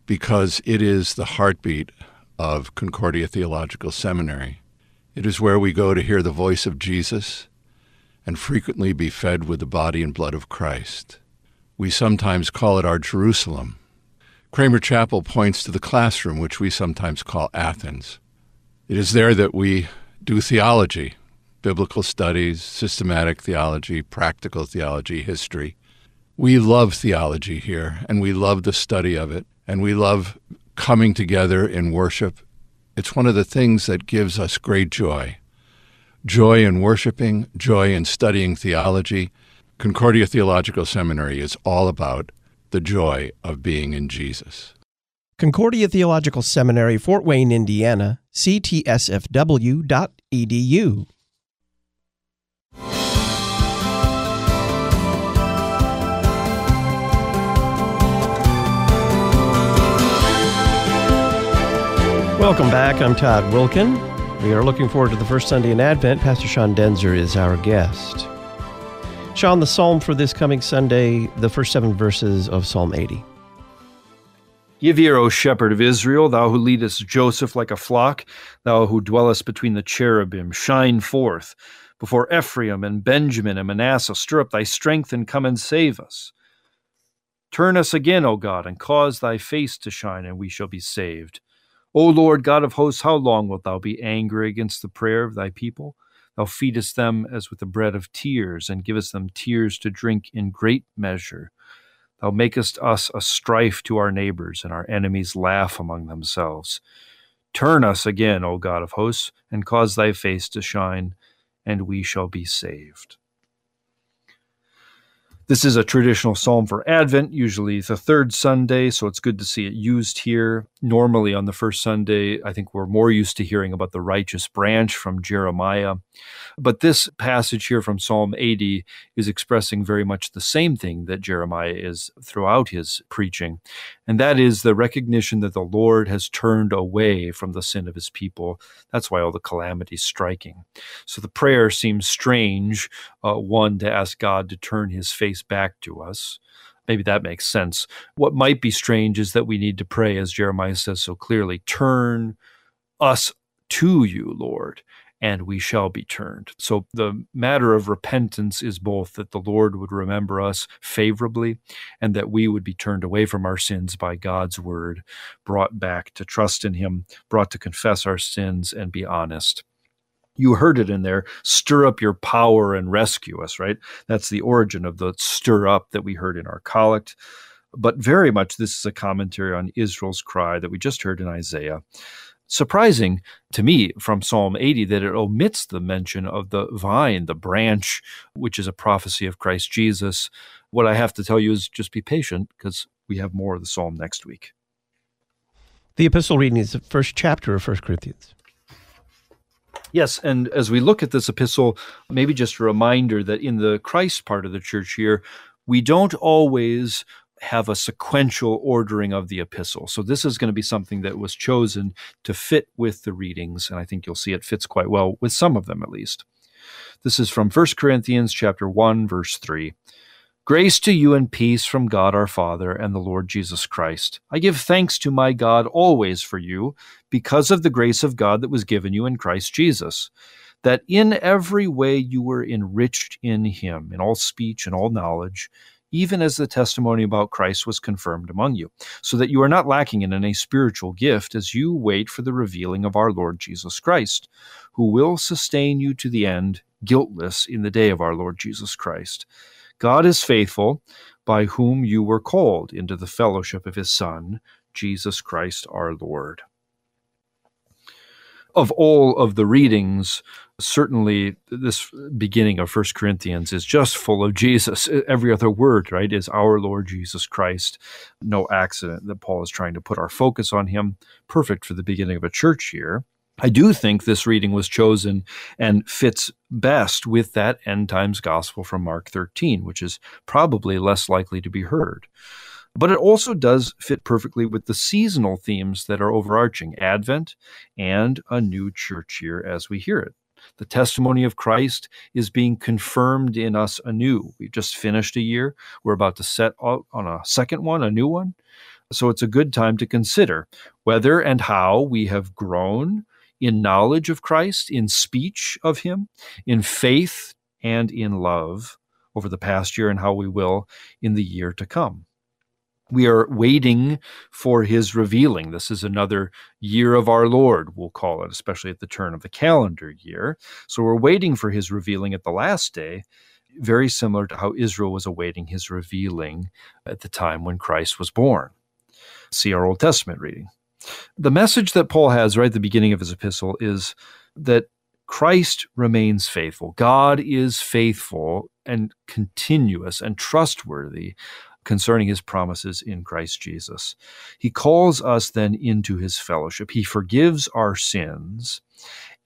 Because it is the heartbeat of Concordia Theological Seminary. It is where we go to hear the voice of Jesus and frequently be fed with the body and blood of Christ. We sometimes call it our Jerusalem. Kramer Chapel points to the classroom, which we sometimes call Athens. It is there that we do theology, biblical studies, systematic theology, practical theology, history. We love theology here, and we love the study of it, and we love coming together in worship. It's one of the things that gives us great joy joy in worshiping, joy in studying theology, Concordia Theological Seminary is all about the joy of being in Jesus. Concordia Theological Seminary, Fort Wayne, Indiana, ctsfw.edu. Welcome back. I'm Todd Wilken. We are looking forward to the first Sunday in Advent. Pastor Sean Daenzer is our guest. Sean, the psalm for this coming Sunday, the first seven verses of Psalm 80. Give ear, O shepherd of Israel, thou who leadest Joseph like a flock, thou who dwellest between the cherubim, shine forth. Before Ephraim and Benjamin and Manasseh, stir up thy strength and come and save us. Turn us again, O God, and cause thy face to shine, and we shall be saved. O Lord God of hosts, how long wilt thou be angry against the prayer of thy people? Thou feedest them as with the bread of tears, and givest them tears to drink in great measure. Thou makest us a strife to our neighbors, and our enemies laugh among themselves. Turn us again, O God of hosts, and cause thy face to shine, and we shall be saved. This is a traditional psalm for Advent, usually the third Sunday, so it's good to see it used here. Normally, on the first Sunday, I think we're more used to hearing about the righteous branch from Jeremiah. But this passage here from Psalm 80 is expressing very much the same thing that Jeremiah is throughout his preaching, and that is the recognition that the Lord has turned away from the sin of his people. That's why all the calamities striking. So the prayer seems strange, uh, one, to ask God to turn his face back to us. Maybe that makes sense. What might be strange is that we need to pray, as Jeremiah says so clearly, turn us to you, Lord, and we shall be turned. So the matter of repentance is both that the Lord would remember us favorably and that we would be turned away from our sins by God's word, brought back to trust in Him, brought to confess our sins and be honest. You heard it in there stir up your power and rescue us right? That's the origin of the stir up that we heard in our collect. But very much this is a commentary on israel's cry that we just heard in isaiah surprising to me from Psalm 80 that it omits the mention of the vine, the branch, which is a prophecy of Christ Jesus. What I have to tell you is just be patient because we have more of the psalm next week. The epistle reading is the first chapter of 1 Corinthians. Yes, and as we look at this epistle, maybe just a reminder that in the Christ part of the church here, we don't always have a sequential ordering of the epistle. So this is going to be something that was chosen to fit with the readings, and I think you'll see it fits quite well with some of them at least. This is from 1 Corinthians chapter 1 verse 3. Grace to you and peace from God our Father and the Lord Jesus Christ. I give thanks to my God always for you because of the grace of God that was given you in Christ Jesus that in every way you were enriched in him, in all speech and all knowledge, even as the testimony about Christ was confirmed among you, so that you are not lacking in any spiritual gift as you wait for the revealing of our Lord Jesus Christ, who will sustain you to the end, guiltless in the day of our Lord Jesus Christ. God is faithful, by whom you were called into the fellowship of his Son, Jesus Christ our Lord of all of the readings, certainly this beginning of First Corinthians is just full of Jesus. Every other word, right, is our Lord Jesus Christ. No accident that Paul is trying to put our focus on him. Perfect for the beginning of a church year. I do think this reading was chosen and fits best with that end times gospel from Mark 13, which is probably less likely to be heard. But it also does fit perfectly with the seasonal themes that are overarching Advent and a new church year as we hear it. The testimony of Christ is being confirmed in us anew. We've just finished a year. We're about to set out on a second one, a new one. So it's a good time to consider whether and how we have grown in knowledge of Christ, in speech of Him, in faith, and in love over the past year, and how we will in the year to come we are waiting for his revealing. This is another year of our Lord, we'll call it, especially at the turn of the calendar year. So we're waiting for his revealing at the last day, very similar to how Israel was awaiting his revealing at the time when Christ was born. See our Old Testament reading. The message that Paul has right at the beginning of his epistle is that Christ remains faithful. God is faithful and continuous and trustworthy concerning his promises in Christ Jesus. He calls us then into his fellowship. He forgives our sins.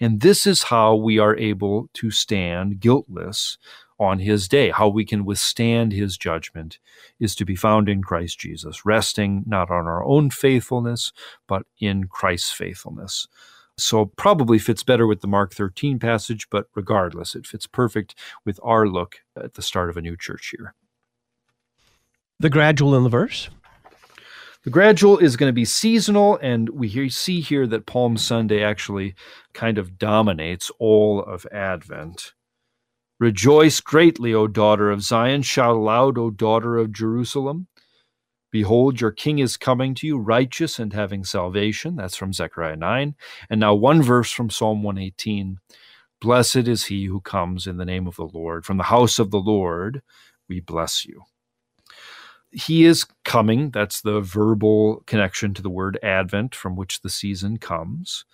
And this is how we are able to stand guiltless on his day. How we can withstand his judgment is to be found in Christ Jesus, resting not on our own faithfulness, but in Christ's faithfulness. So, probably fits better with the Mark 13 passage, but regardless, it fits perfect with our look at the start of a new church year. The gradual in the verse? The gradual is going to be seasonal, and we see here that Palm Sunday actually kind of dominates all of Advent. Rejoice greatly, O daughter of Zion. Shout aloud, O daughter of Jerusalem. Behold, your king is coming to you, righteous and having salvation. That's from Zechariah 9. And now, one verse from Psalm 118 Blessed is he who comes in the name of the Lord. From the house of the Lord, we bless you he is coming. That's the verbal connection to the word Advent, from which the season comes.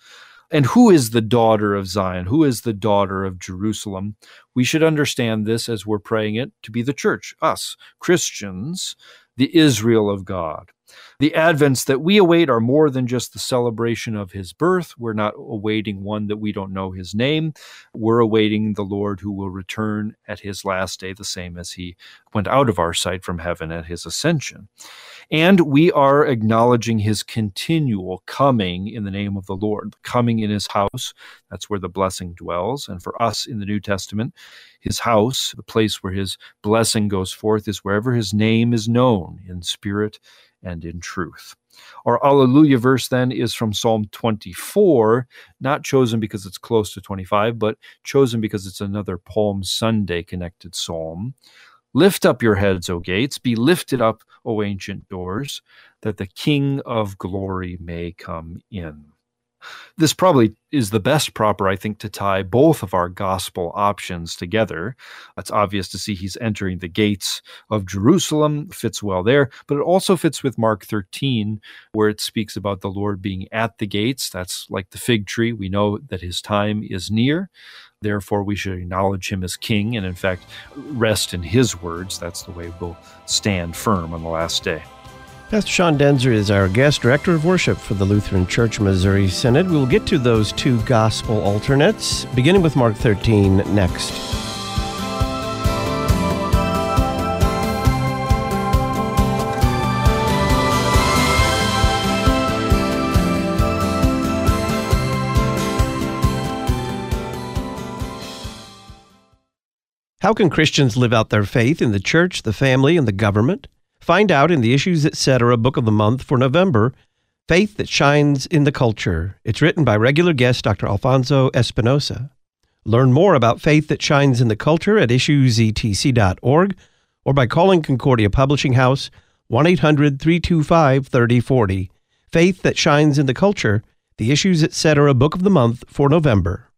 And who is the daughter of Zion? Who is the daughter of Jerusalem? We should understand this as we're praying it to be the church, us, Christians, the Israel of God. The advents that we await are more than just the celebration of his birth. We're not awaiting one that we don't know his name. We're awaiting the Lord who will return at his last day, the same as he went out of our sight from heaven at his ascension. And we are acknowledging his continual coming in the name of the Lord, coming in his house. That's where the blessing dwells. And for us in the New Testament, his house, the place where his blessing goes forth, is wherever his name is known in spirit and in truth. Our Alleluia verse then is from Psalm 24, not chosen because it's close to 25, but chosen because it's another Palm Sunday connected psalm. Lift up your heads, O gates, be lifted up, O ancient doors, that the King of glory may come in. This probably is the best proper, I think, to tie both of our gospel options together. It's obvious to see he's entering the gates of Jerusalem, fits well there, but it also fits with Mark 13, where it speaks about the Lord being at the gates. That's like the fig tree. We know that his time is near. Therefore, we should acknowledge him as king and, in fact, rest in his words. That's the way we'll stand firm on the last day. Pastor Sean Daenzer is our guest director of worship for the Lutheran Church Missouri Synod. We'll get to those two gospel alternates, beginning with Mark 13 next. How can Christians live out their faith in the church, the family, and the government? Find out in the Issues Etc. Book of the Month for November Faith That Shines in the Culture. It's written by regular guest Dr. Alfonso Espinosa. Learn more about faith that shines in the culture at issuesetc.org or by calling Concordia Publishing House 1 800 325 3040. Faith That Shines in the Culture, the Issues Etc. Book of the Month for November.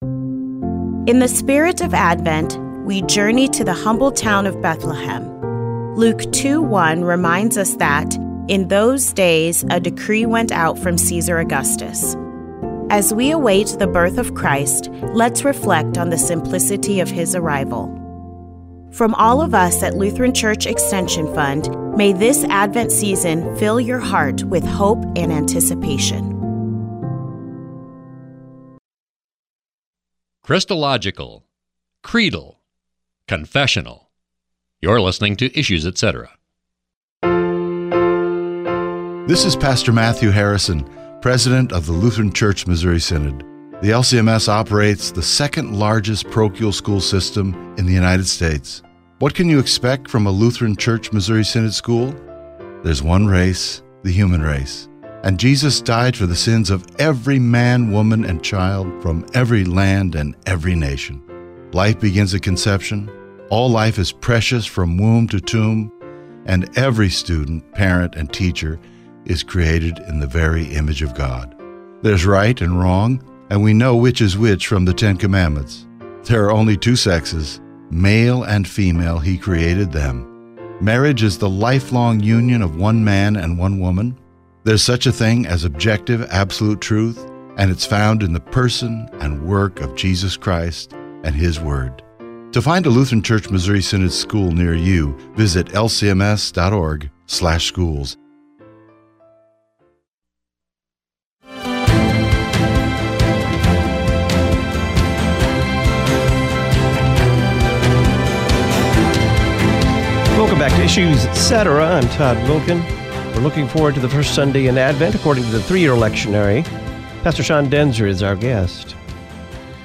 In the spirit of Advent, we journey to the humble town of Bethlehem. Luke 2 1 reminds us that, in those days, a decree went out from Caesar Augustus. As we await the birth of Christ, let's reflect on the simplicity of his arrival. From all of us at Lutheran Church Extension Fund, may this Advent season fill your heart with hope and anticipation. Christological, creedal, confessional. You're listening to Issues, etc. This is Pastor Matthew Harrison, President of the Lutheran Church Missouri Synod. The LCMS operates the second largest parochial school system in the United States. What can you expect from a Lutheran Church Missouri Synod school? There's one race, the human race. And Jesus died for the sins of every man, woman, and child from every land and every nation. Life begins at conception. All life is precious from womb to tomb, and every student, parent, and teacher is created in the very image of God. There's right and wrong, and we know which is which from the Ten Commandments. There are only two sexes, male and female, He created them. Marriage is the lifelong union of one man and one woman. There's such a thing as objective, absolute truth, and it's found in the person and work of Jesus Christ and His Word. To find a Lutheran Church Missouri Synod school near you, visit lcms.org/schools. Welcome back to Issues Etc. I'm Todd Wilken. We're looking forward to the first Sunday in Advent according to the three year lectionary. Pastor Sean Daenzer is our guest.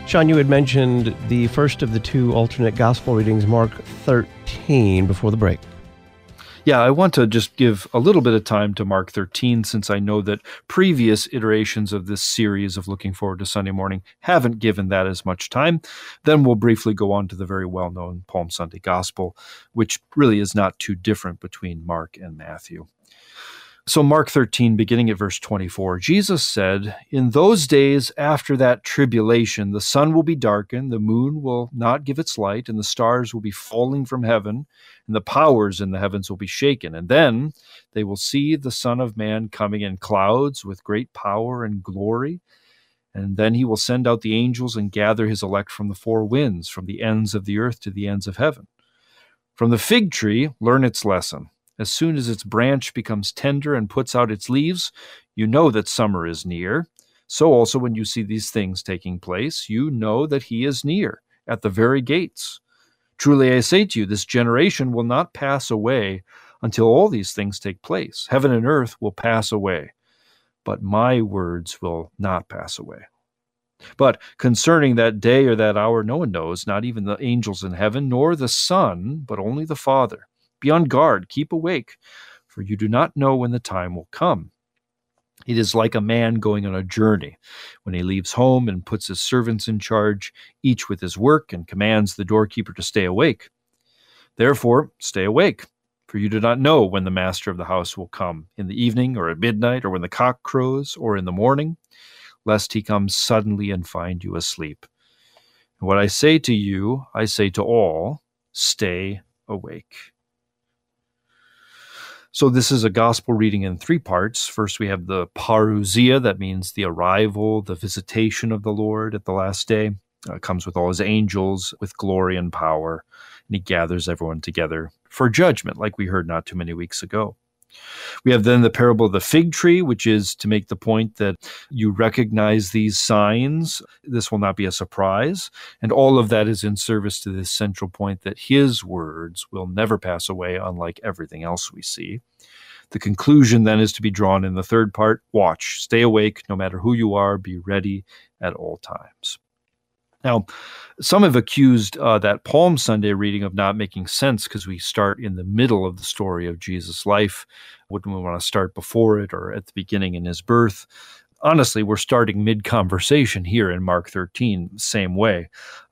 Sean, you had mentioned the first of the two alternate gospel readings, Mark 13, before the break. Yeah, I want to just give a little bit of time to Mark 13 since I know that previous iterations of this series of Looking Forward to Sunday Morning haven't given that as much time. Then we'll briefly go on to the very well known Palm Sunday Gospel, which really is not too different between Mark and Matthew. So, Mark 13, beginning at verse 24, Jesus said, In those days after that tribulation, the sun will be darkened, the moon will not give its light, and the stars will be falling from heaven, and the powers in the heavens will be shaken. And then they will see the Son of Man coming in clouds with great power and glory. And then he will send out the angels and gather his elect from the four winds, from the ends of the earth to the ends of heaven. From the fig tree, learn its lesson. As soon as its branch becomes tender and puts out its leaves, you know that summer is near. So also, when you see these things taking place, you know that he is near, at the very gates. Truly I say to you, this generation will not pass away until all these things take place. Heaven and earth will pass away, but my words will not pass away. But concerning that day or that hour, no one knows, not even the angels in heaven, nor the Son, but only the Father. Be on guard, keep awake, for you do not know when the time will come. It is like a man going on a journey when he leaves home and puts his servants in charge, each with his work, and commands the doorkeeper to stay awake. Therefore, stay awake, For you do not know when the master of the house will come, in the evening, or at midnight, or when the cock crows, or in the morning, lest he come suddenly and find you asleep. And what I say to you, I say to all stay awake. So, this is a gospel reading in three parts. First, we have the parousia, that means the arrival, the visitation of the Lord at the last day. Uh, comes with all his angels, with glory and power, and he gathers everyone together for judgment, like we heard not too many weeks ago. We have then the parable of the fig tree, which is to make the point that you recognize these signs. This will not be a surprise. And all of that is in service to this central point that his words will never pass away, unlike everything else we see. The conclusion then is to be drawn in the third part watch, stay awake, no matter who you are, be ready at all times. Now, some have accused uh, that Palm Sunday reading of not making sense because we start in the middle of the story of Jesus' life. Wouldn't we want to start before it or at the beginning in his birth? Honestly, we're starting mid conversation here in Mark 13, same way.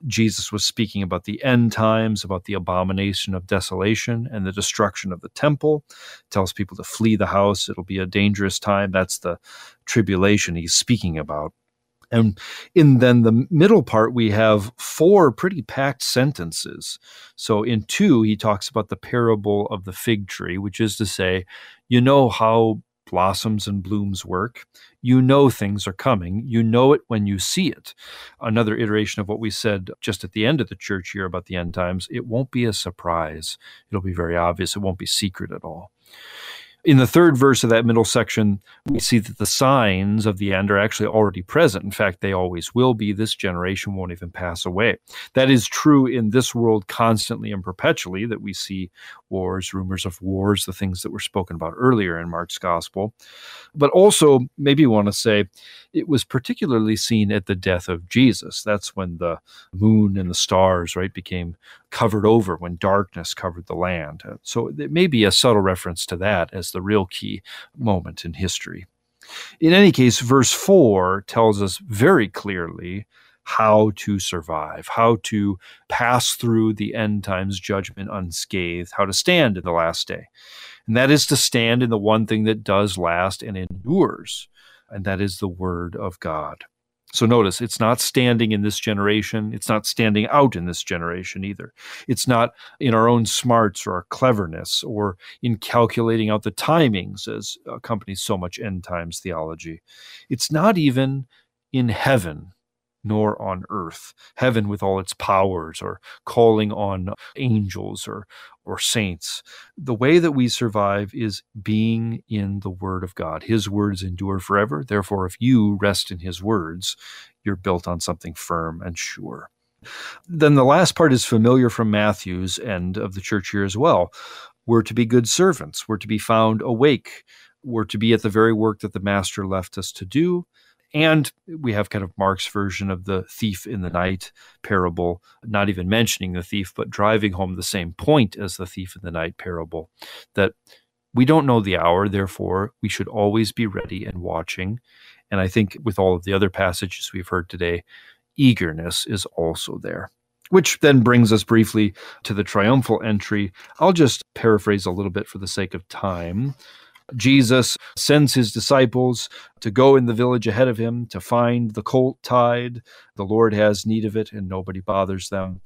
Jesus was speaking about the end times, about the abomination of desolation and the destruction of the temple. Tells people to flee the house. It'll be a dangerous time. That's the tribulation he's speaking about. And in then the middle part, we have four pretty packed sentences. So in two, he talks about the parable of the fig tree, which is to say, you know how blossoms and blooms work. You know things are coming. You know it when you see it. Another iteration of what we said just at the end of the church year about the end times. It won't be a surprise. It'll be very obvious. It won't be secret at all. In the third verse of that middle section, we see that the signs of the end are actually already present. In fact, they always will be. This generation won't even pass away. That is true in this world constantly and perpetually, that we see wars, rumors of wars, the things that were spoken about earlier in Mark's gospel. But also, maybe want to say, it was particularly seen at the death of Jesus. That's when the moon and the stars, right, became covered over, when darkness covered the land. So it may be a subtle reference to that as the real key moment in history. In any case, verse 4 tells us very clearly how to survive, how to pass through the end times judgment unscathed, how to stand in the last day. And that is to stand in the one thing that does last and endures and that is the Word of God. So notice, it's not standing in this generation. It's not standing out in this generation either. It's not in our own smarts or our cleverness or in calculating out the timings as accompanies so much end times theology. It's not even in heaven nor on earth. Heaven with all its powers, or calling on angels or, or saints. The way that we survive is being in the Word of God. His words endure forever. Therefore, if you rest in His words, you're built on something firm and sure. Then the last part is familiar from Matthew's end of the church year as well. We're to be good servants. We're to be found awake. We're to be at the very work that the Master left us to do. And we have kind of Mark's version of the thief in the night parable, not even mentioning the thief, but driving home the same point as the thief in the night parable that we don't know the hour, therefore, we should always be ready and watching. And I think with all of the other passages we've heard today, eagerness is also there. Which then brings us briefly to the triumphal entry. I'll just paraphrase a little bit for the sake of time. Jesus sends his disciples to go in the village ahead of him to find the colt tied. The Lord has need of it, and nobody bothers them.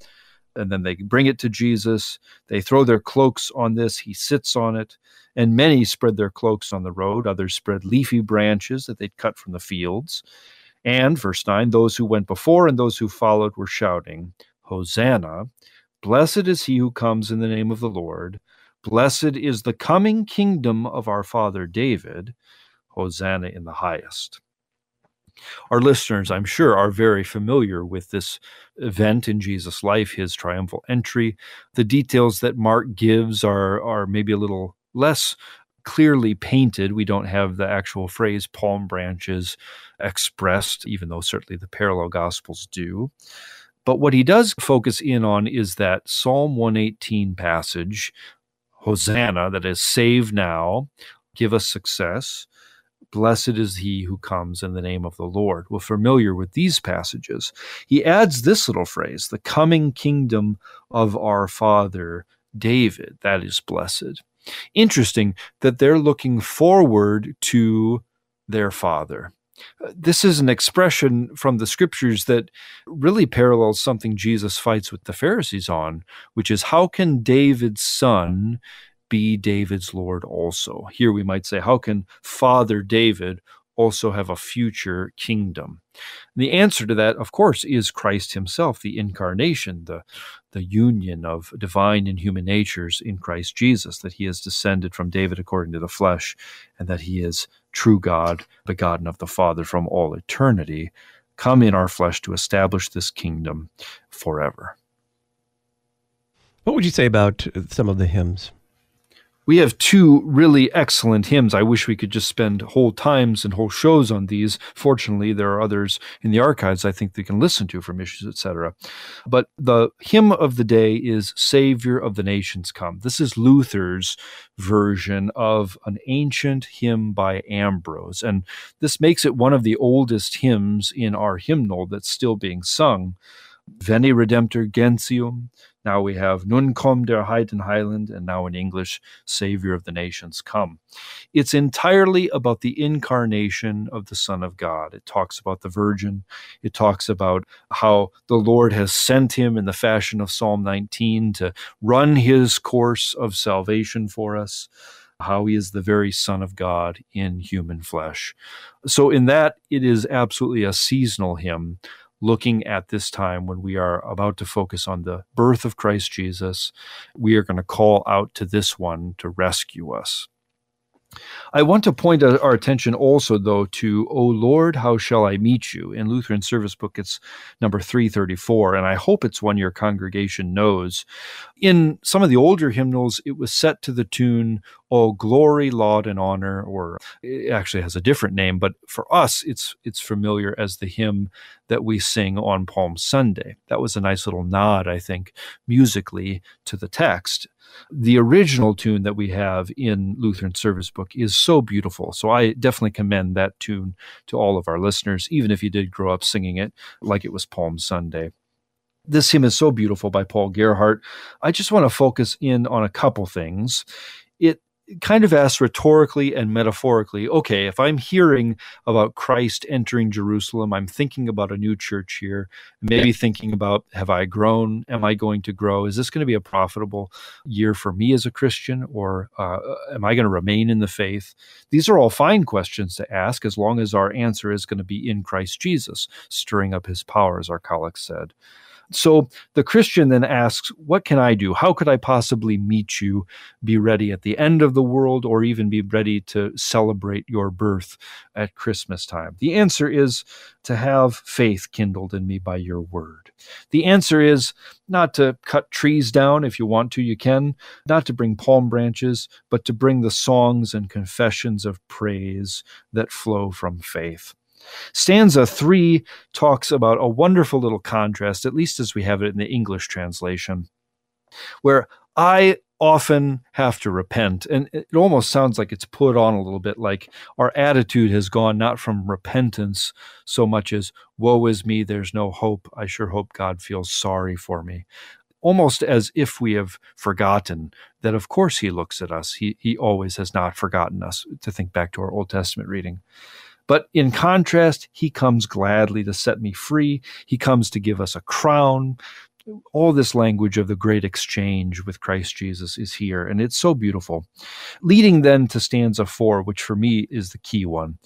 And then they bring it to Jesus. They throw their cloaks on this. He sits on it. And many spread their cloaks on the road. Others spread leafy branches that they'd cut from the fields. And, verse 9, those who went before and those who followed were shouting, Hosanna! Blessed is he who comes in the name of the Lord. Blessed is the coming kingdom of our father David. Hosanna in the highest. Our listeners, I'm sure, are very familiar with this event in Jesus' life, his triumphal entry. The details that Mark gives are, are maybe a little less clearly painted. We don't have the actual phrase palm branches expressed, even though certainly the parallel gospels do. But what he does focus in on is that Psalm 118 passage Hosanna, that is, save now, give us success. Blessed is he who comes in the name of the Lord. We're familiar with these passages. He adds this little phrase, the coming kingdom of our father David. That is blessed. Interesting that they're looking forward to their Father. This is an expression from the scriptures that really parallels something Jesus fights with the Pharisees on, which is how can David's son be David's Lord also? Here we might say, how can Father David also have a future kingdom? The answer to that, of course, is Christ himself, the incarnation, the, the union of divine and human natures in Christ Jesus, that he has descended from David according to the flesh, and that he is true God, begotten of the Father from all eternity, come in our flesh to establish this kingdom forever. What would you say about some of the hymns? We have two really excellent hymns. I wish we could just spend whole times and whole shows on these. Fortunately, there are others in the archives I think they can listen to from issues, etc. But the hymn of the day is Savior of the Nations Come. This is Luther's version of an ancient hymn by Ambrose. And this makes it one of the oldest hymns in our hymnal that's still being sung. Veni Redemptor Gentium, now we have Nun komm der Heiden Heiland, and now in English, Savior of the Nations come. It's entirely about the incarnation of the Son of God. It talks about the Virgin. It talks about how the Lord has sent him in the fashion of Psalm 19 to run his course of salvation for us how he is the very Son of God in human flesh. So, in that, it is absolutely a seasonal hymn looking at this time when we are about to focus on the birth of Christ Jesus, we are going to call out to this one to rescue us. I want to point our attention also, though, to O Lord, how shall I meet you? In Lutheran Service Book, it's number 334, and I hope it's one your congregation knows. In some of the older hymnals, it was set to the tune, O glory, laud, and honor, or it actually has a different name, but for us, it's, it's familiar as the hymn that we sing on Palm Sunday. That was a nice little nod, I think, musically to the text the original tune that we have in Lutheran Service Book is so beautiful. So I definitely commend that tune to all of our listeners, even if you did grow up singing it like it was Palm Sunday. This hymn is so beautiful by Paul Gerhardt. I just want to focus in on a couple things. It kind of asks rhetorically and metaphorically okay, if I'm hearing about Christ entering Jerusalem, I'm thinking about a new church here, maybe thinking about have I grown? Am I going to grow? Is this going to be a profitable year for me as a Christian, or uh, am I going to remain in the faith? These are all fine questions to ask as long as our answer is going to be in Christ Jesus, stirring up his power, as our collect said. So the Christian then asks, What can I do? How could I possibly meet you, be ready at the end of the world, or even be ready to celebrate your birth at Christmas time? The answer is to have faith kindled in me by your word. The answer is not to cut trees down. If you want to, you can. Not to bring palm branches, but to bring the songs and confessions of praise that flow from faith. Stanza three talks about a wonderful little contrast, at least as we have it in the English translation, where I often have to repent. And it almost sounds like it's put on a little bit like our attitude has gone not from repentance so much as, woe is me, there's no hope. I sure hope God feels sorry for me. Almost as if we have forgotten that, of course, He looks at us. He, he always has not forgotten us, to think back to our Old Testament reading. But in contrast, he comes gladly to set me free. He comes to give us a crown. All this language of the great exchange with Christ Jesus is here, and it's so beautiful. Leading then to stanza four, which for me is the key one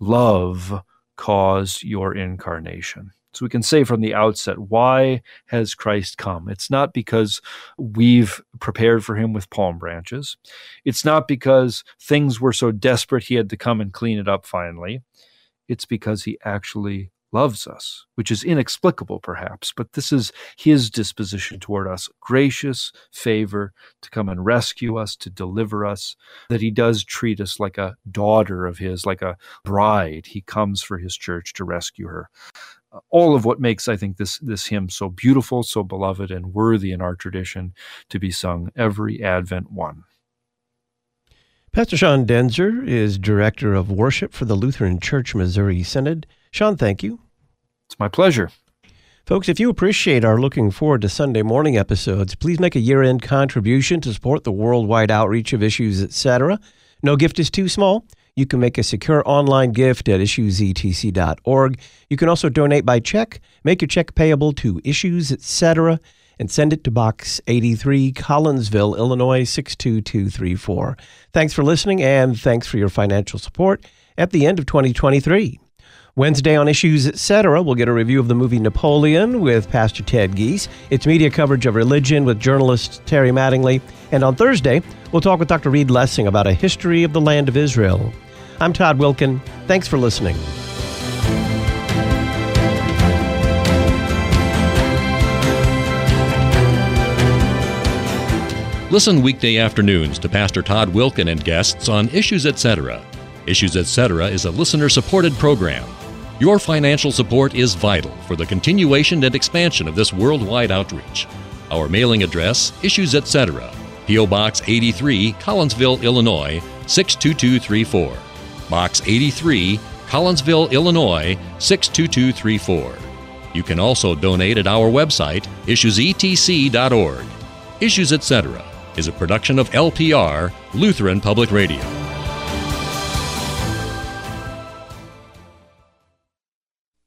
love cause your incarnation. So we can say from the outset, why has Christ come? It's not because we've prepared for him with palm branches. It's not because things were so desperate he had to come and clean it up finally. It's because he actually loves us, which is inexplicable perhaps, but this is his disposition toward us gracious favor to come and rescue us, to deliver us, that he does treat us like a daughter of his, like a bride. He comes for his church to rescue her all of what makes I think this this hymn so beautiful, so beloved, and worthy in our tradition to be sung every Advent one. Pastor Sean Daenzer is director of worship for the Lutheran Church Missouri Synod. Sean, thank you. It's my pleasure. Folks, if you appreciate our looking forward to Sunday morning episodes, please make a year end contribution to support the worldwide outreach of Issues Etc. No gift is too small. You can make a secure online gift at issuesetc.org. You can also donate by check. Make your check payable to Issues Etc. and send it to Box 83, Collinsville, Illinois 62234. Thanks for listening and thanks for your financial support at the end of 2023. Wednesday on Issues Etc., we'll get a review of the movie Napoleon with Pastor Ted Giese, It's media coverage of religion with journalist Terry Mattingly. And on Thursday, we'll talk with Dr. Reed Lessing about a history of the land of Israel. I'm Todd Wilken. Thanks for listening. Listen weekday afternoons to Pastor Todd Wilken and guests on Issues Etc. Issues Etc. is a listener supported program. Your financial support is vital for the continuation and expansion of this worldwide outreach. Our mailing address, Issues Etc., P.O. Box 83, Collinsville, Illinois 62234. Box 83, Collinsville, Illinois 62234. You can also donate at our website, issuesetc.org. Issues Etc. is a production of LPR, Lutheran Public Radio.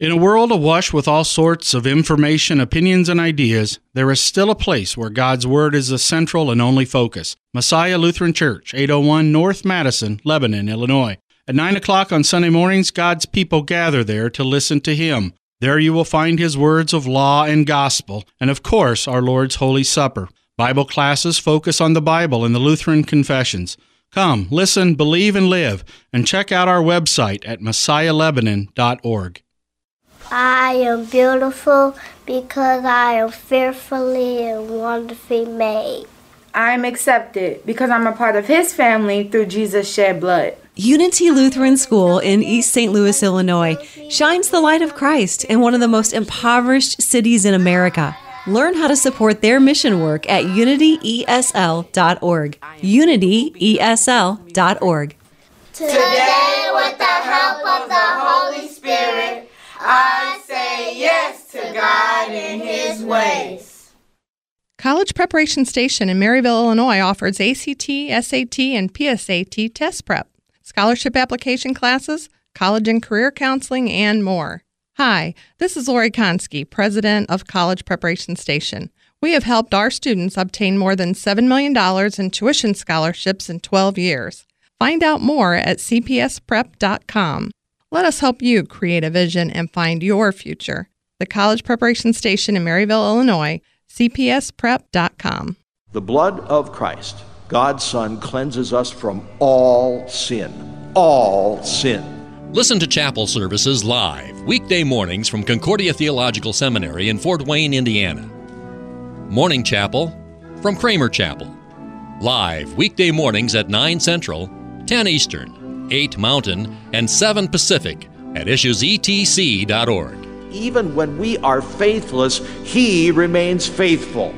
In a world awash with all sorts of information, opinions, and ideas, there is still a place where God's Word is the central and only focus. Messiah Lutheran Church, 801 North Madison, Lebanon, Illinois. At 9 o'clock on Sunday mornings, God's people gather there to listen to Him. There you will find His words of law and gospel, and of course, our Lord's Holy Supper. Bible classes focus on the Bible and the Lutheran confessions. Come, listen, believe, and live, and check out our website at messiahlebanon.org. I am beautiful because I am fearfully and wonderfully made. I am accepted because I'm a part of His family through Jesus' shed blood. Unity Lutheran School in East St. Louis, Illinois, shines the light of Christ in one of the most impoverished cities in America. Learn how to support their mission work at unityesl.org. Unityesl.org. Today, with the help of the Holy Spirit, I say yes to God and His ways. College Preparation Station in Maryville, Illinois offers ACT, SAT, and PSAT test prep, scholarship application classes, college and career counseling, and more. Hi, this is Lori Konski, President of College Preparation Station. We have helped our students obtain more than $7 million in tuition scholarships in 12 years. Find out more at cpsprep.com. Let us help you create a vision and find your future. The College Preparation Station in Maryville, Illinois, cpsprep.com. The blood of Christ, God's Son, cleanses us from all sin. All sin. Listen to chapel services live, weekday mornings from Concordia Theological Seminary in Fort Wayne, Indiana. Morning Chapel from Kramer Chapel. Live, weekday mornings at 9 Central, 10 Eastern. 8 Mountain, and 7 Pacific at issuesetc.org. Even when we are faithless, He remains faithful.